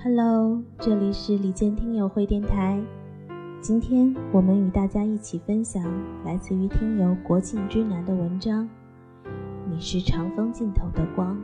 Hello，这里是李健听友会电台。今天我们与大家一起分享来自于听友国庆之南的文章。你是长风尽头的光。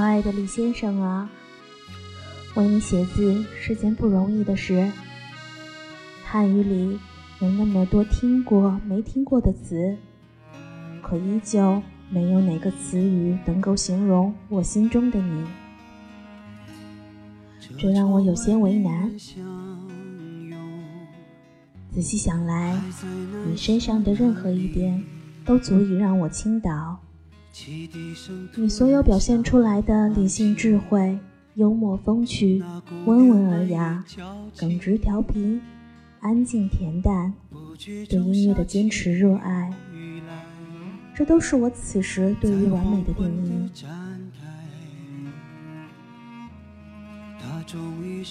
我爱的李先生啊，为你写字是件不容易的事。汉语里有那么多听过没听过的词，可依旧没有哪个词语能够形容我心中的你，这让我有些为难。仔细想来，你身上的任何一点都足以让我倾倒。你所有表现出来的理性智慧、幽默风趣、温文尔雅、耿直调皮、安静恬淡，对音乐的坚持热爱，这都是我此时对于完美的定义。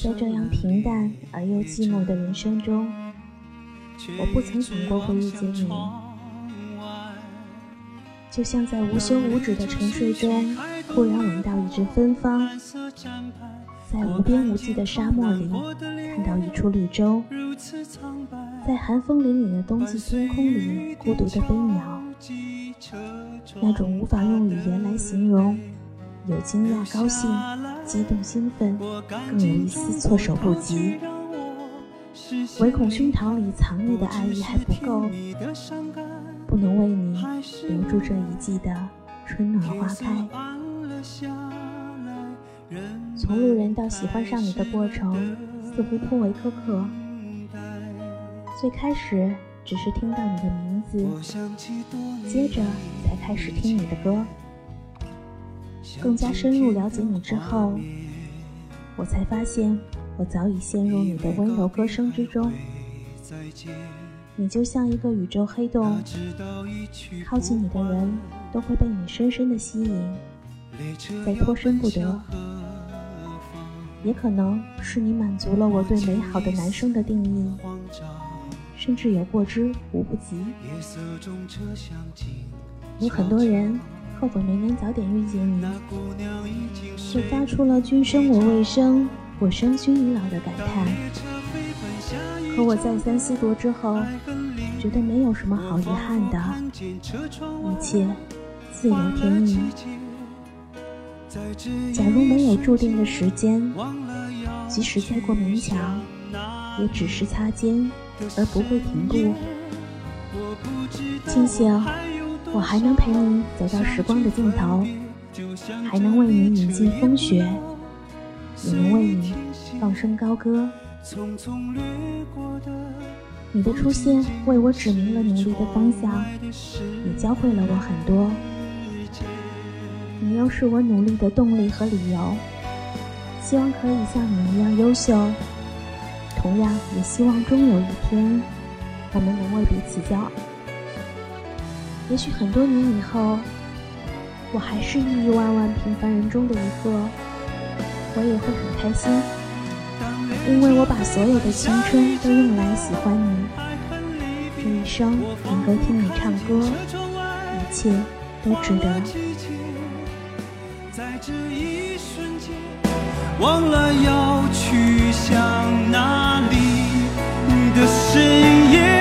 在这样平淡而又寂寞的人生中，我不曾想过会遇见你。就像在无休无止的沉睡中，忽然闻到一阵芬芳；在无边无际的沙漠里，看到一处绿洲；在寒风凛凛的冬季天空里，孤独的飞鸟。那种无法用语言来形容，有惊讶、高兴、激动、兴奋，更有一丝措手不及。唯恐胸膛里藏匿的爱意还不够。不能为你留住这一季的春暖花开。从路人到喜欢上你的过程，似乎颇为苛刻。最开始只是听到你的名字，接着才开始听你的歌。更加深入了解你之后，我才发现我早已陷入你的温柔歌声之中。你就像一个宇宙黑洞，靠近你的人都会被你深深的吸引，再脱身不得。也可能是你满足了我对美好的男生的定义，甚至有过之无不及。有很多人后悔没能早点遇见你，却发出了“君生我未生，我生君已老”的感叹。可我再三思度之后，觉得没有什么好遗憾的，一切自有天意。假如没有注定的时间，即使再过勉强，也只是擦肩而不会停步。庆幸我还能陪你走到时光的尽头，还能为你饮尽风雪，也能为你放声高歌。匆匆掠过的你的出现，为我指明了努力的方向，也教会了我很多。你又是我努力的动力和理由。希望可以像你一样优秀，同样也希望终有一天，我们能为彼此骄傲。也许很多年以后，我还是亿亿万万平凡人中的一个，我也会很开心。因为我把所有的青春都用来喜欢你，这一生能够听你唱歌，一切都值得。在这一瞬间忘了要去向哪里你的身影，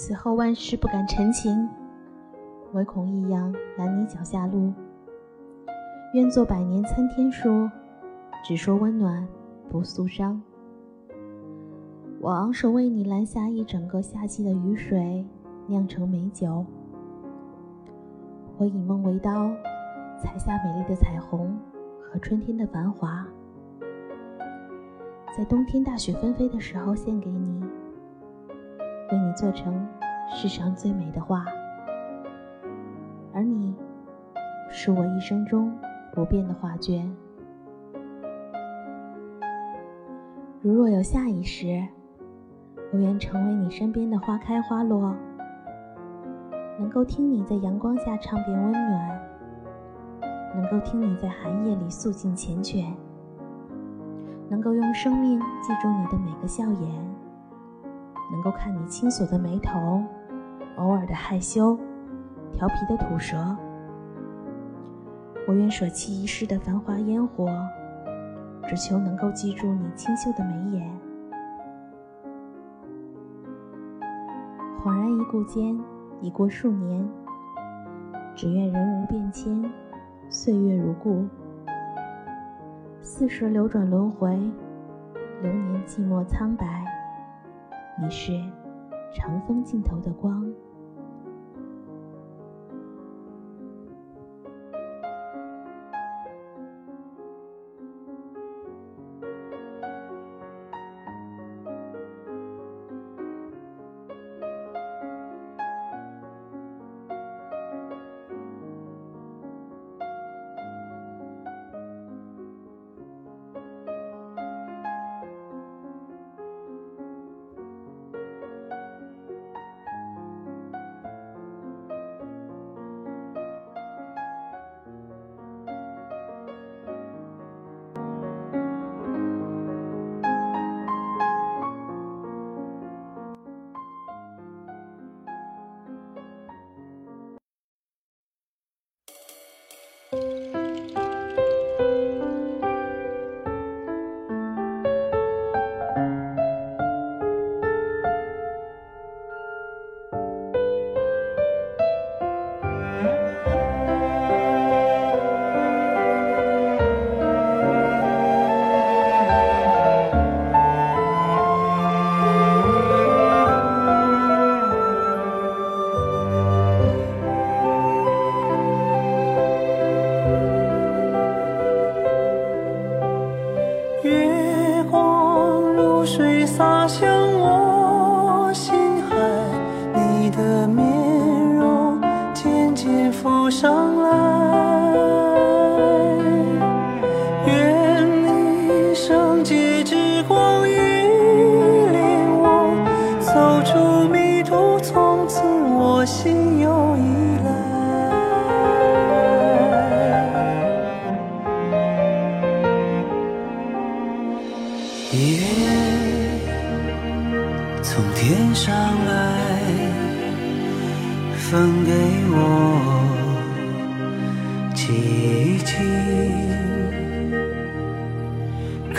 此后万事不敢陈情，唯恐异样拦你脚下路。愿做百年参天树，只说温暖，不诉伤。我昂首为你拦下一整个夏季的雨水，酿成美酒。我以梦为刀，裁下美丽的彩虹和春天的繁华，在冬天大雪纷飞的时候献给你。为你做成世上最美的画，而你是我一生中不变的画卷。如若有下一世，我愿成为你身边的花开花落，能够听你在阳光下唱遍温暖，能够听你在寒夜里诉尽缱绻，能够用生命记住你的每个笑颜。能够看你轻锁的眉头，偶尔的害羞，调皮的吐舌。我愿舍弃一世的繁华烟火，只求能够记住你清秀的眉眼。恍然一顾间，已过数年。只愿人无变迁，岁月如故。似水流转轮回，流年寂寞苍白。你是长风尽头的光。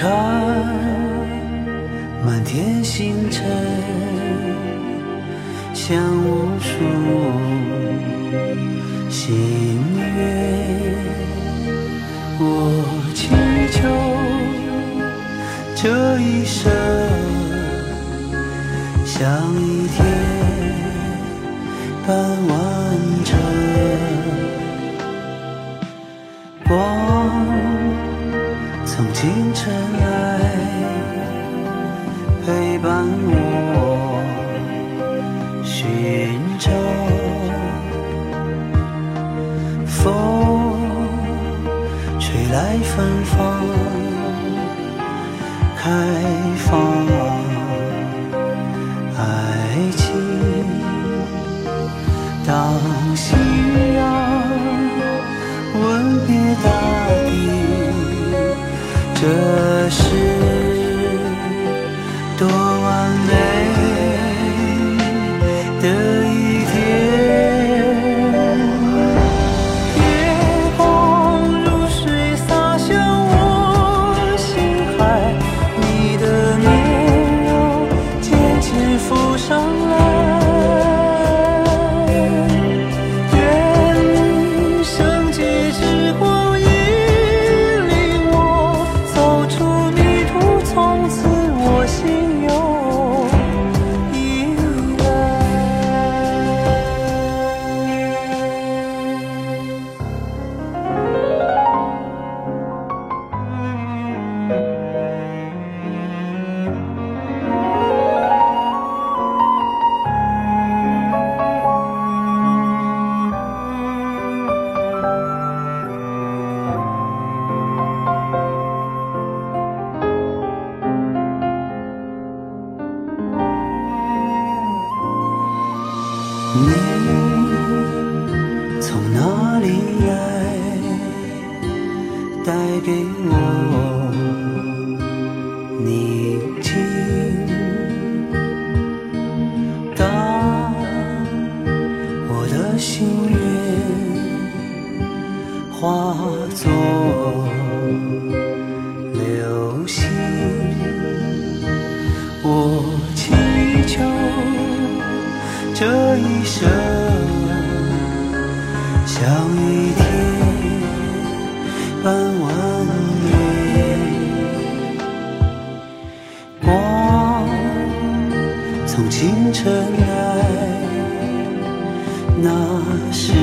看满天星辰，像无数心愿。我祈求这一生像一天般完整。光从清晨来陪伴我寻找，风吹来芬芳开放爱情，当夕阳。吻别大地，这是流星，我祈求。这一生像一天般完美，光从清晨来，那是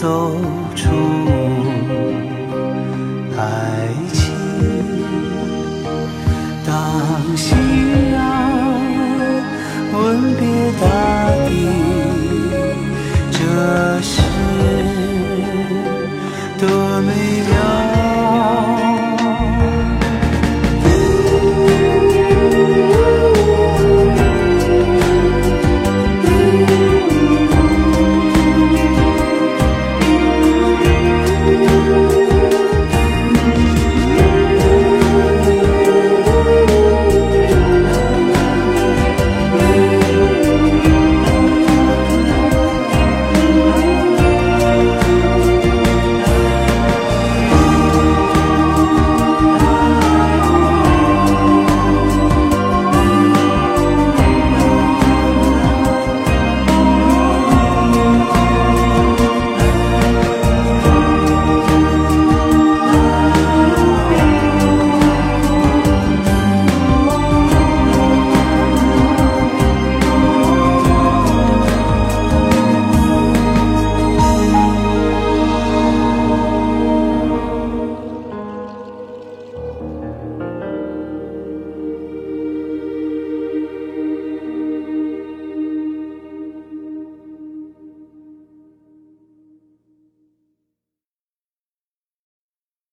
走出爱情当夕阳吻别在